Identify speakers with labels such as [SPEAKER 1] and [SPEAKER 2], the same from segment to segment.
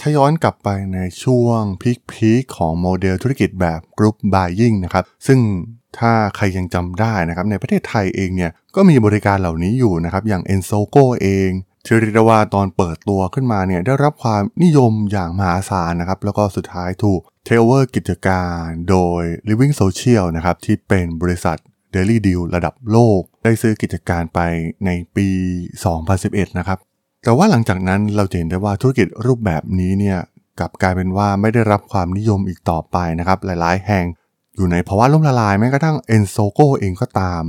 [SPEAKER 1] ถ้าย้อนกลับไปในช่วง peak ๆของโมเดลธุรกิจแบบกรุ๊ปบาย i n g นะครับ ซึ่งถ้าใครยังจำได้นะครับ ในประเทศไทยเองเนี่ยก็มีบริการเหล่านี้อยู่นะครับ อย่าง e n s o g o เองที่เรียกว่าตอนเปิดตัวขึ้นมาเนี่ยได้รับความนิยมอย่างมหาศาลนะครับ แล้วก็สุดท้ายถูกเทเวอร์กิจการโดย Living Social นะครับ ที่เป็นบริษัท Daily Deal ระดับโลก ได้ซื้อกิจการไปในปี 2011 นะครับ แต่ว่าหลังจากนั้นเราเห็นได้ว่าธุรกิจรูปแบบนี้เนี่ยกลับกลายเป็นว่าไม่ได้รับความนิยมอีกต่อไปนะครับ หลายๆ แห่งอยู่ในภาวะล่มละลายแม้กระทั่ง e n s o g o เองก็ตาม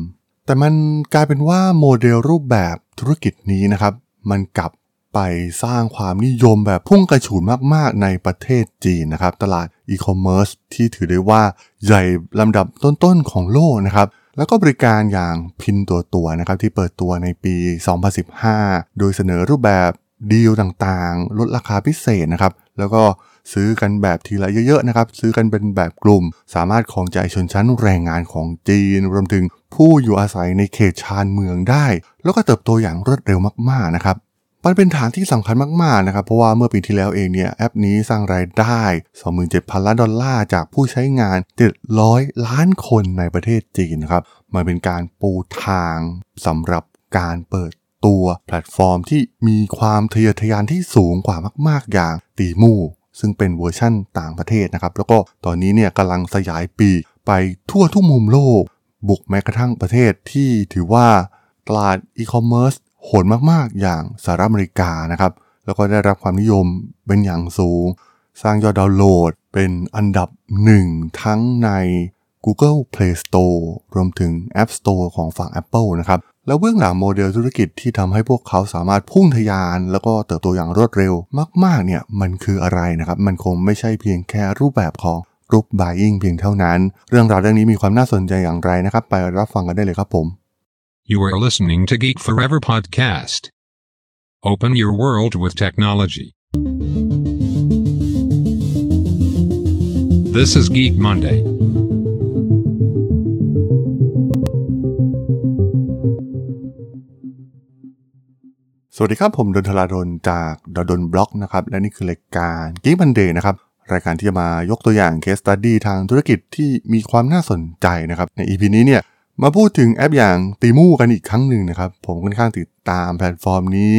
[SPEAKER 1] แต่มันกลายเป็นว่าโมเดลรูปแบบธุรกิจนี้นะครับ มันกลับไปสร้างความนิยมแบบพุ่งกระฉูดมากๆ ในประเทศจีนนะครับ ตลาดอีคอมเมิร์ซที่ถือได้ว่าใหญ่ลำดับต้นๆของโลกนะครับ แล้วก็บริการอย่างพินตัวตัวนะครับที่เปิดตัวในปี 2015 โดยเสนอรูปแบบดีลต่างๆ ลดราคาพิเศษนะครับ แล้วก็ซื้อกันแบบทีละเยอะๆนะครับ ซื้อกันเป็นแบบกลุ่ม สามารถของใจชนชั้นแรงงานของจีน รวมถึงผู้อยู่อาศัยในเขตชานเมืองได้ แล้วก็เติบโตอย่างรวดเร็วมากๆนะครับ มันเป็นฐานที่สำคัญมากๆนะครับ เพราะว่าเมื่อปีที่แล้วเองเนี่ยแอปนี้สร้างรายได้ 27,000 ล้านดอลลาร์จากผู้ใช้งาน 700 ล้านคนในประเทศจีนนะครับ มันเป็นการปูทางสำหรับการเปิดตัวแพลตฟอร์มที่มีความทะเยอทะยานที่สูงกว่ามาก ๆ อย่าง Temu ซึ่งเป็นเวอร์ชั่นต่างประเทศนะครับ แล้วก็ตอนนี้เนี่ยกำลังสยายปีกไปทั่วทุกมุมโลก บุกแม้กระทั่งประเทศที่ถือว่าตลาดอีคอมเมิร์ซ โหดมากๆ อย่างสหรัฐอเมริกานะครับ แล้วก็ได้รับความนิยมเป็นอย่างสูง สร้างยอดดาวน์โหลดเป็นอันดับหนึ่งทั้งใน Google Play Store รวมถึง App Store ของฝั่ง Apple นะครับ แล้วเบื้องหลังโมเดลธุรกิจที่ทำให้พวกเขาสามารถพุ่งทะยาน แล้วก็เติบโตอย่างรวดเร็วมาก ๆ เนี่ย มันคืออะไรนะครับ มันคงไม่ใช่เพียงแค่รูปแบบของ group buying เพียงเท่านั้น เรื่องราวเรื่องนี้มีความน่าสนใจอย่างไรนะครับ ไปรับฟังกันได้เลยครับผม
[SPEAKER 2] You are listening to Geek Forever podcast. Open your world with technology. This is Geek Monday.
[SPEAKER 1] สวัสดีครับผมดลาดล จาก ด.ดล็อกนะครับและนี่คือรายการ Geek Monday นะครับรายการที่จะมายกตัวอย่าง case study ทางธุรกิจที่มีความน่าสนใจนะครับใน EP นี้เนี่ย มาพูดถึงแอปอย่าง Temu กันอีกครั้งหนึ่งนะครับ ผมค่อนข้างติดตามแพลตฟอร์มนี้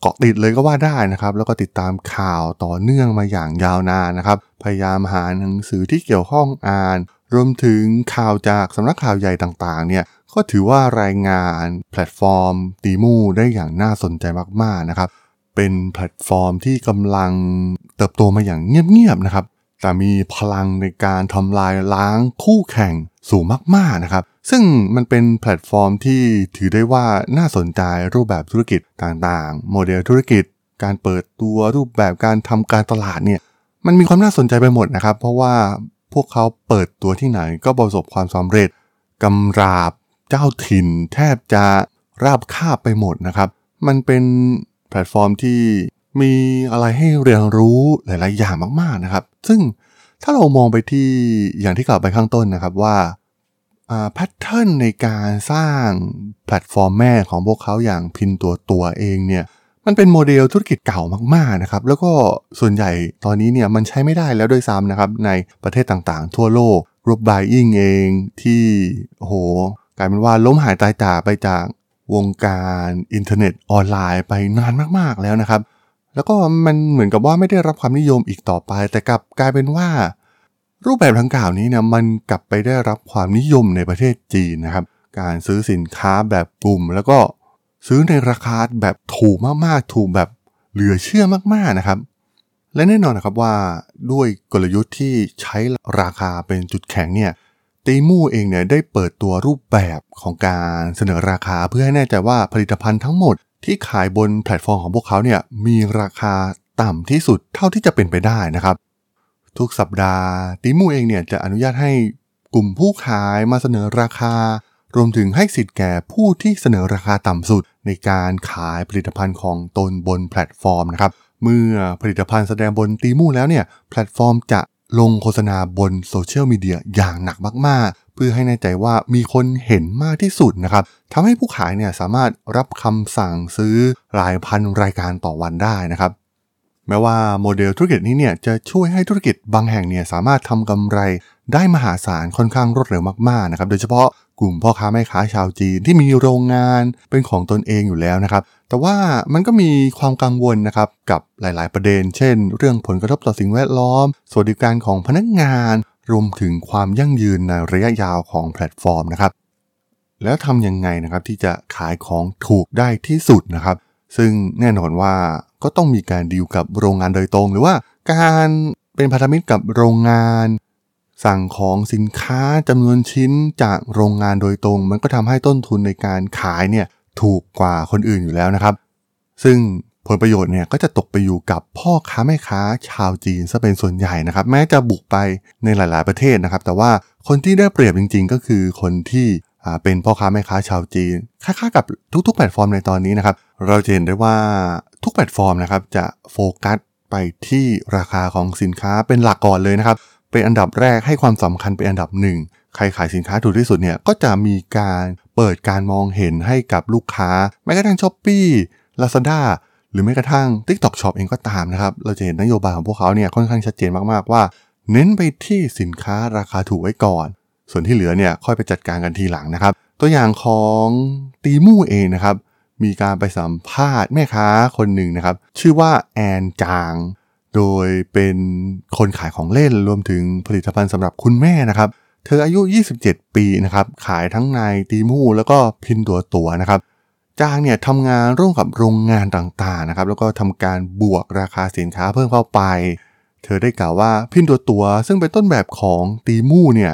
[SPEAKER 1] เกาะติดเลยก็ว่าได้นะครับ แล้วก็ติดตามข่าวต่อเนื่องมาอย่างยาวนานนะครับ พยายามหาหนังสือที่เกี่ยวข้องอ่าน รวมถึงข่าวจากสำนักข่าวใหญ่ต่างๆ เนี่ยก็ถือว่ารายงานแพลตฟอร์ม Temu ได้อย่างน่าสนใจมากๆนะครับ เป็นแพลตฟอร์มที่กำลังเติบโตมาอย่างเงียบๆนะครับ แต่มีพลังในการทำลายล้างคู่แข่ง สูงมากๆนะครับ ซึ่งมันเป็นแพลตฟอร์มที่ถือได้ว่าน่าสนใจรูปแบบธุรกิจต่างๆ โมเดลธุรกิจ การเปิดตัวรูปแบบการทำการตลาดเนี่ยมันมีความน่าสนใจไปหมดนะครับ เพราะว่าพวกเขาเปิดตัวที่ไหนก็ประสบความสำเร็จกำราบเจ้าถิ่น แทบจะราบคาบไปหมดนะครับ มันเป็นแพลตฟอร์มที่มีอะไรให้เรียนรู้หลาย ๆ อย่างมาก ๆ นะครับ ซึ่ง ถ้าเรามองไปที่อย่างที่กล่าวไปข้างต้นนะครับว่า pattern ในการสร้างแพลตฟอร์มแม่ของพวกเขาอย่าง Pinduoduo เองเนี่ยมันเป็นโมเดลธุรกิจเก่ามากๆนะครับแล้วก็ส่วนใหญ่ตอนนี้เนี่ยมันใช้ไม่ได้แล้วด้วยซ้ำนะครับในประเทศต่างๆ ทั่วโลก group buying เองที่โหกลายเป็นว่าล้มหายตายจากไปจากวงการอินเทอร์เน็ตออนไลน์ไปนานมากๆแล้วนะครับ แล้วก็มันเหมือนกับว่าไม่ได้รับความนิยมอีกต่อไป แต่กลับกลายเป็นว่า รูปแบบดังกล่าวนี้เนี่ยมันกลับไปได้รับความนิยมในประเทศจีนนะครับ การซื้อสินค้าแบบกลุ่ม แล้วก็ซื้อในราคาแบบถูกมากๆ ถูกแบบเหลือเชื่อมากๆนะครับ และแน่นอนนะครับว่าด้วยกลยุทธ์ที่ใช้ราคาเป็นจุดแข็งเนี่ยตีมูเองเนี่ยได้เปิดตัวรูปแบบของการเสนอราคาเพื่อให้แน่ใจว่าผลิตภัณฑ์ทั้งหมด ที่ขายบนแพลตฟอร์มของพวกเขาเนี่ยมีราคาต่ำที่สุดเท่าที่จะเป็นไปได้นะครับ ทุกสัปดาห์ Temu เองเนี่ยจะอนุญาตให้กลุ่มผู้ขายมาเสนอราคา รวมถึงให้สิทธิ์แก่ผู้ที่เสนอราคาต่ำสุด ในการขายผลิตภัณฑ์ของตนบนแพลตฟอร์มนะครับเมื่อผลิตภัณฑ์แสดงบน Temu แล้วเนี่ยแพลตฟอร์มจะลงโฆษณาบนโซเชียลมีเดียอย่างหนักมากๆ เพื่อให้แน่ใจว่ามีคนเห็นมากที่สุดนะครับทำให้ผู้ขายเนี่ยสามารถรับคำสั่งซื้อรายพันรายการต่อวันได้นะครับแม้ว่าโมเดลธุรกิจนี้เนี่ยจะช่วยให้ธุรกิจบางแห่งเนี่ยสามารถทำกำไรได้มหาศาลค่อนข้างรวดเร็วมากๆนะครับโดยเฉพาะกลุ่มพ่อค้าแม่ค้าชาวจีนที่มีโรงงานเป็นของตนเองอยู่แล้วนะครับ แต่ว่ามันก็มีความกังวลนะครับกับหลาย ๆ ประเด็น เช่น เรื่องผลกระทบต่อสิ่งแวดล้อม สวัสดิการของพนักงาน รวมถึงความยั่งยืนในระยะยาวของแพลตฟอร์มนะครับ แล้วทำยังไงนะครับที่จะขายของถูกได้ที่สุดนะครับ ซึ่งแน่นอนว่าก็ต้องมีการดีลกับโรงงานโดยตรง หรือว่าการเป็นพันธมิตรกับโรงงาน สั่งของสินค้าจำนวนชิ้นจากโรงงานโดยตรง มันก็ทำให้ต้นทุนในการขายเนี่ยถูกกว่าคนอื่นอยู่แล้วนะครับ ซึ่ง ผลประโยชน์เนี่ยก็จะตกไปอยู่กับพ่อค้าแม่ค้าชาวจีนซะเป็นส่วนใหญ่นะครับ แม้จะบุกไปในหลาย ๆประเทศนะครับ แต่ว่าคนที่ได้เปรียบจริง ๆ ก็คือคนที่เป็นพ่อค้าแม่ค้าชาวจีนคล้ายๆกับทุกๆแพลตฟอร์มในตอนนี้นะครับ เราจะเห็นได้ว่าทุกแพลตฟอร์มนะครับจะโฟกัสไปที่ราคาของสินค้าเป็นหลักก่อนเลยนะครับ เป็นอันดับแรกให้ความสำคัญเป็นอันดับหนึ่งใครขายสินค้าถูกที่สุดเนี่ยก็จะมีการเปิดการมองเห็นให้กับลูกค้าแม้กระทั่ง Shopee Lazada หรือแม้กระทั่ง TikTok Shop เองก็ตามนะครับ เราจะเห็นนโยบายของพวกเขาเนี่ยค่อนข้างชัดเจนมากๆว่า เน้นไปที่สินค้าราคาถูกไว้ก่อน ส่วนที่เหลือเนี่ยค่อยไปจัดการกันทีหลังนะครับ ตัวอย่างของตีมู่เองนะครับ มีการไปสัมภาษณ์แม่ค้าคนหนึ่งนะครับ ชื่อว่าแอนจาง โดยเป็นคนขายของเล่นรวมถึงผลิตภัณฑ์สำหรับคุณแม่นะครับ เธออายุ 27 ปีนะครับ ขายทั้งในตีมู่แล้วก็พินตัวตัวนะครับ จางเนี่ยทำงานร่วมกับโรงงานต่างๆนะครับแล้วก็ทำการบวกราคาสินค้าเพิ่มเข้าไป เธอได้กล่าวว่า Pinduoduo ซึ่งเป็นต้นแบบของ Temu เนี่ย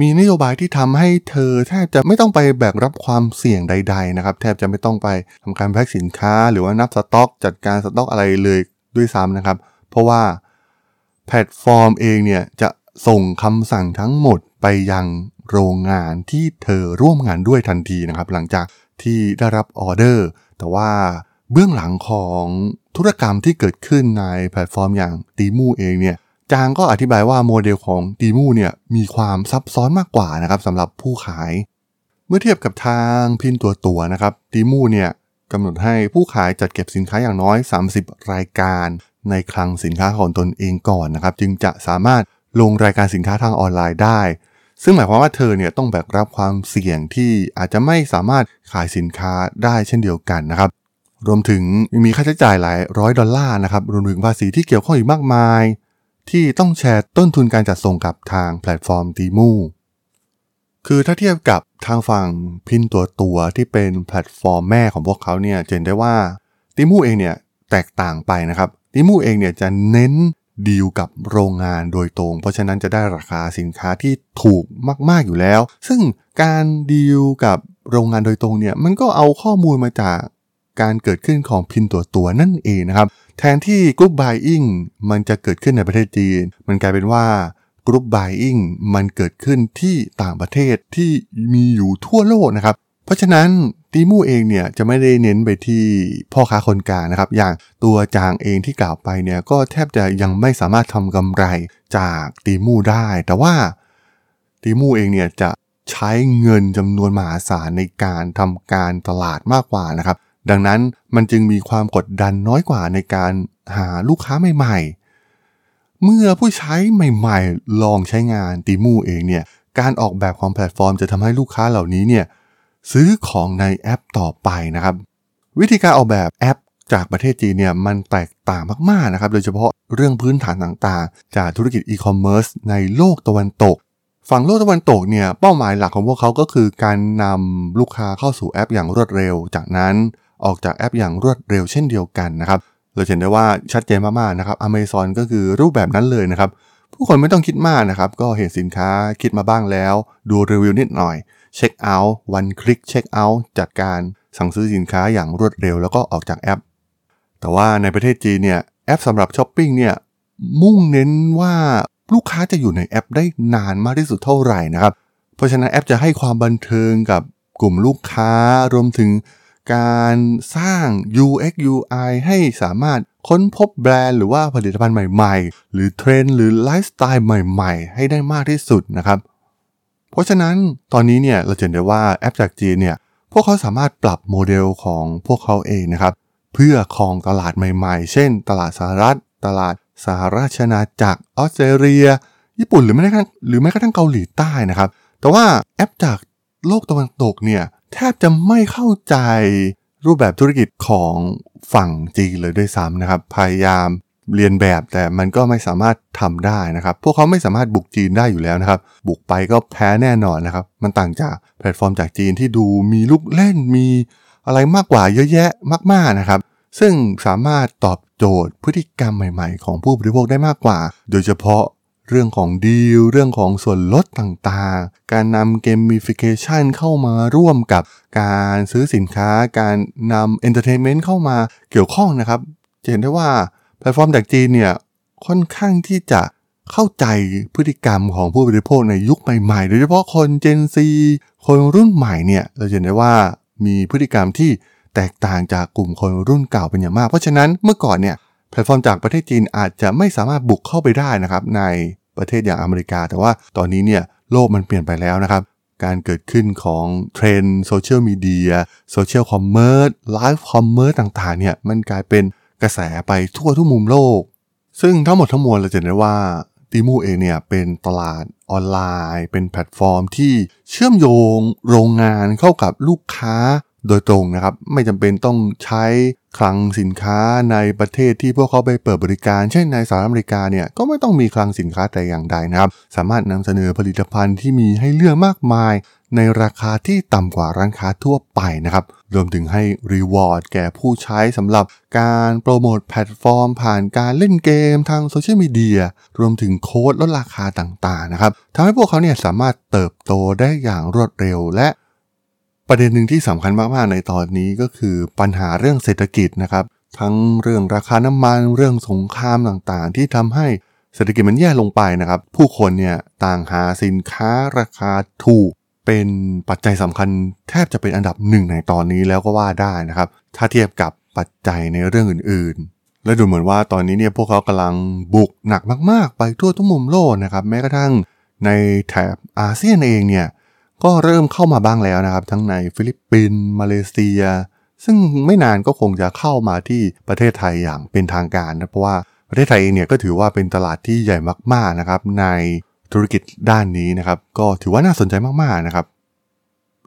[SPEAKER 1] มีนโยบายที่ทำให้เธอแทบจะไม่ต้องไปแบกรับความเสี่ยงใด ๆ นะครับ แทบจะไม่ต้องไปทำการแพ็คสินค้า หรือว่านับสต็อก จัดการสต็อกอะไรเลยด้วยซ้ำนะครับ เพราะว่าแพลตฟอร์มเองเนี่ยจะส่งคำสั่งทั้งหมดไปยังโรงงานที่เธอร่วมงานด้วยทันทีนะครับ หลังจาก ที่ได้รับออเดอร์ แต่ว่าเบื้องหลังของธุรกรรมที่เกิดขึ้นในแพลตฟอร์มอย่าง Temu เองเนี่ยจางก็อธิบายว่าโมเดลของ Temu เนี่ยมีความซับซ้อนมากกว่านะครับสำหรับผู้ขาย เมื่อเทียบกับทาง Pinduoduo นะครับ Temu เนี่ยกำหนดให้ผู้ขายจัดเก็บสินค้าอย่างน้อย 30 รายการในคลังสินค้าของตนเองก่อนนะครับ จึงจะสามารถลงรายการสินค้าทางออนไลน์ได้ ซึ่งหมายความว่าเธอเนี่ยต้องแบกรับความเสี่ยงที่อาจจะไม่สามารถขายสินค้าได้เช่นเดียวกันนะครับรวมถึงมีค่าใช้จ่ายหลายร้อยดอลลาร์นะครับรวมถึงภาษีที่เกี่ยวข้องอีกมากมาย ที่ต้องแชร์ต้นทุนการจัดส่งกับทางแพลตฟอร์ม Temu คือถ้าเทียบกับทางฝั่ง Pinduoduo ที่เป็นแพลตฟอร์มแม่ของพวกเขาเนี่ยเห็นได้ว่า Temu เองเนี่ยแตกต่างไปนะครับ Temu เองเนี่ยจะเน้น ดีลกับโรงงานโดยตรง เพราะฉะนั้นจะได้ราคาสินค้าที่ถูกมากๆอยู่แล้ว ซึ่งการดีลกับโรงงานโดยตรงเนี่ยมันก็เอาข้อมูลมาจากการเกิดขึ้นของ Pinduoduo นั่นเองนะครับ แทนที่ group buying มันจะเกิดขึ้นในประเทศจีน มันกลายเป็นว่า group buying มันเกิดขึ้นที่ต่างประเทศที่มีอยู่ทั่วโลกนะครับ เพราะฉะนั้น Temu เองเนี่ยจะไม่ได้เน้นไปที่พ่อค้าคนกลางนะครับ อย่างตัวจางเองที่กล่าวไปเนี่ยก็แทบจะยังไม่สามารถทำกำไรจาก Temu ได้ แต่ว่า Temu เองเนี่ยจะใช้เงินจำนวนมหาศาลในการทำการตลาดมากกว่านะครับ ดังนั้นมันจึงมีความกดดันน้อยกว่าในการหาลูกค้าใหม่ๆ เมื่อผู้ใช้ใหม่ๆ ลองใช้งาน Temu เองเนี่ยการออกแบบของแพลตฟอร์มจะทำให้ลูกค้าเหล่านี้เนี่ย ซื้อของในแอปต่อไปนะครับ วิธีการออกแบบแอปจากประเทศจีนเนี่ยมันแตกต่างมากๆนะครับ โดยเฉพาะเรื่องพื้นฐานต่างๆ จากธุรกิจอีคอมเมิร์ซในโลกตะวันตก ฝั่งโลกตะวันตกเนี่ยเป้าหมายหลักของพวกเขาก็คือการนำลูกค้าเข้าสู่แอปอย่างรวดเร็ว จากนั้นออกจากแอปอย่างรวดเร็วเช่นเดียวกันนะครับเราเห็นได้ว่าชัดเจนมากๆนะครับ Amazon ก็คือรูปแบบนั้นเลยนะครับ ผู้คนไม่ต้องคิดมากนะครับ ก็เห็นสินค้าคิดมาบ้างแล้ว ดูรีวิวนิดหน่อย checkout one click checkout จัดการสั่งซื้อสินค้าอย่างรวดเร็วแล้วก็ออกจากแอป แต่ว่าในประเทศจีนเนี่ยแอปสำหรับช้อปปิ้งเนี่ยมุ่งเน้นว่าลูกค้าจะอยู่ในแอปได้นานมากที่สุดเท่าไหร่นะครับ เพราะฉะนั้นแอปจะให้ความบันเทิงกับกลุ่มลูกค้ารวมถึงการสร้าง UX UI ให้สามารถค้นพบแบรนด์หรือว่าผลิตภัณฑ์ใหม่ๆ หรือเทรนด์หรือไลฟ์สไตล์ใหม่ๆ ให้ได้มากที่สุดนะครับ เพราะฉะนั้นตอนนี้เนี่ยเราเห็นได้ว่าแอปจากจีนเนี่ยพวกเขาสามารถปรับโมเดลของพวกเขาเองนะครับ เพื่อครองตลาดใหม่ๆ เช่น ตลาดสหรัฐ ตลาดสหราชอาณาจักรออสเตรเลีย ญี่ปุ่นหรือแม้กระทั่งหรือแม้กระทั่งเกาหลีใต้นะครับ แต่ว่าแอปจากโลกตะวันตกเนี่ยแทบจะไม่เข้าใจรูปแบบธุรกิจของฝั่งจีนเลยด้วยซ้ำนะครับ พยายาม เรียนแบบแต่มันก็ไม่สามารถทำได้นะครับ พวกเขาไม่สามารถบุกจีนได้อยู่แล้วนะครับ บุกไปก็แพ้แน่นอนนะครับ มันต่างจากแพลตฟอร์มจากจีนที่ดูมีลูกเล่นมีอะไรมากกว่าเยอะแยะมาก ๆนะครับ ซึ่งสามารถตอบโจทย์พฤติกรรมใหม่ ๆ ของผู้บริโภคได้มากกว่า โดยเฉพาะเรื่องของดีลเรื่องของส่วนลดต่างๆ การนำ gamification เข้ามาร่วมกับการซื้อสินค้า การนำ entertainment เข้ามาเกี่ยวข้องนะครับจะเห็นได้ว่า แพลตฟอร์มจากจีนเนี่ยค่อนข้างที่จะเข้าใจพฤติกรรมของผู้บริโภคในยุคใหม่ๆ โดยเฉพาะคน Gen Z คนรุ่นใหม่เนี่ยเราจะเห็นได้ว่ามีพฤติกรรมที่แตกต่างจากกลุ่มคนรุ่นเก่าเป็นอย่างมาก เพราะฉะนั้นเมื่อก่อนเนี่ยแพลตฟอร์มจากประเทศจีนอาจจะไม่สามารถบุกเข้าไปได้นะครับในประเทศอย่างอเมริกา แต่ว่าตอนนี้เนี่ยโลกมันเปลี่ยนไปแล้วนะครับ การเกิดขึ้นของเทรนด์โซเชียลมีเดีย social commerce live commerce ต่างๆเนี่ยมันกลายเป็น กระแสไปทั่วทุกมุมโลก ซึ่งทั้งหมดทั้งมวลเราจะเห็นได้ว่า Temu เองเนี่ยเป็นตลาดออนไลน์ เป็นแพลตฟอร์มที่เชื่อมโยงโรงงานเข้ากับลูกค้าโดยตรงนะครับ ไม่จำเป็นต้องใช้ คลังสินค้าในประเทศที่พวกเขาไปเปิดบริการ เช่นในสหรัฐอเมริกาเนี่ยก็ไม่ต้องมีคลังสินค้าแต่อย่างใดนะครับ สามารถนำเสนอผลิตภัณฑ์ที่มีให้เลือกมากมาย ในราคาที่ต่ำกว่าร้านค้าทั่วไปนะครับ รวมถึงให้ reward แก่ผู้ใช้สำหรับการโปรโมทแพลตฟอร์ม ผ่านการเล่นเกมทางโซเชียลมีเดียรวมถึงโค้ดลดราคาต่างๆนะครับทำให้พวกเขาเนี่ยสามารถเติบโตได้อย่างรวดเร็วและ ประเด็นหนึ่งที่สำคัญมากๆในตอนนี้ก็คือปัญหาเรื่องเศรษฐกิจนะครับ ทั้งเรื่องราคาน้ำมันเรื่องสงครามต่างๆ ที่ทำให้เศรษฐกิจมันแย่ลงไปนะครับ ผู้คนเนี่ยต่างหาสินค้าราคาถูก เป็นปัจจัยสำคัญแทบจะเป็นอันดับหนึ่งในตอนนี้แล้วก็ว่าได้นะครับ ถ้าเทียบกับปัจจัยในเรื่องอื่นๆ และดูเหมือนว่าตอนนี้เนี่ยพวกเขากำลังบุกหนักมาก ๆ ไปทั่วทุกมุมโลกนะครับ แม้กระทั่งในแถบอาเซียนเองเนี่ย ก็เริ่มเข้ามาบ้างแล้วนะครับ ทั้งในฟิลิปปินส์มาเลเซีย ซึ่งไม่นานก็คงจะเข้ามาที่ประเทศไทยอย่างเป็นทางการนะเพราะว่าประเทศไทยเองเนี่ยก็ถือว่าเป็นตลาดที่ใหญ่มากๆนะครับในธุรกิจด้านนี้นะครับ ก็ถือว่าน่าสนใจมากๆนะครับ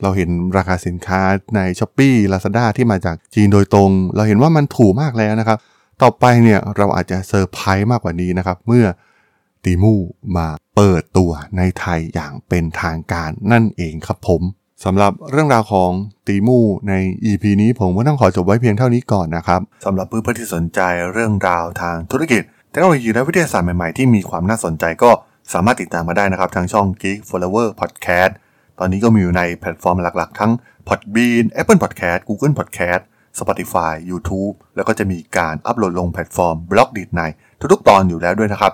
[SPEAKER 1] เราเห็นราคาสินค้าใน s h อ p e e Lazada ที่มาจากจีนโดยตรง เราเห็นว่ามันถูกมากแล้วนะครับ ต่อไปเนี่ยเราอาจจะเซอร์ไพรส์มากกว่านี้นะครับ เมื่อ ตีมูมาเปิดตัวในไทยอย่างเป็นทางการนั่นเองครับผมสำหรับเรื่องราวของตีมูใน EP นี้ผมก็ต้องขอจบไว้เพียงเท่านี้ก่อนนะครับสำหรับเพื่อนๆที่สนใจเรื่องราวทางธุรกิจเทคโนโลยีและวิทยาศาสตร์ใหม่ๆที่มีความน่าสนใจก็สามารถติดตามมาได้นะครับทางช่อง Geek Forever Podcast ตอนนี้ก็มีอยู่ในแพลตฟอร์มหลักๆ ทั้ง Podbean Apple Podcast Google Podcast Spotify YouTube แล้วก็จะมีการอัปโหลดลงแพลตฟอร์ม Blockdit ในทุกๆ ตอนอยู่แล้วด้วยนะครับ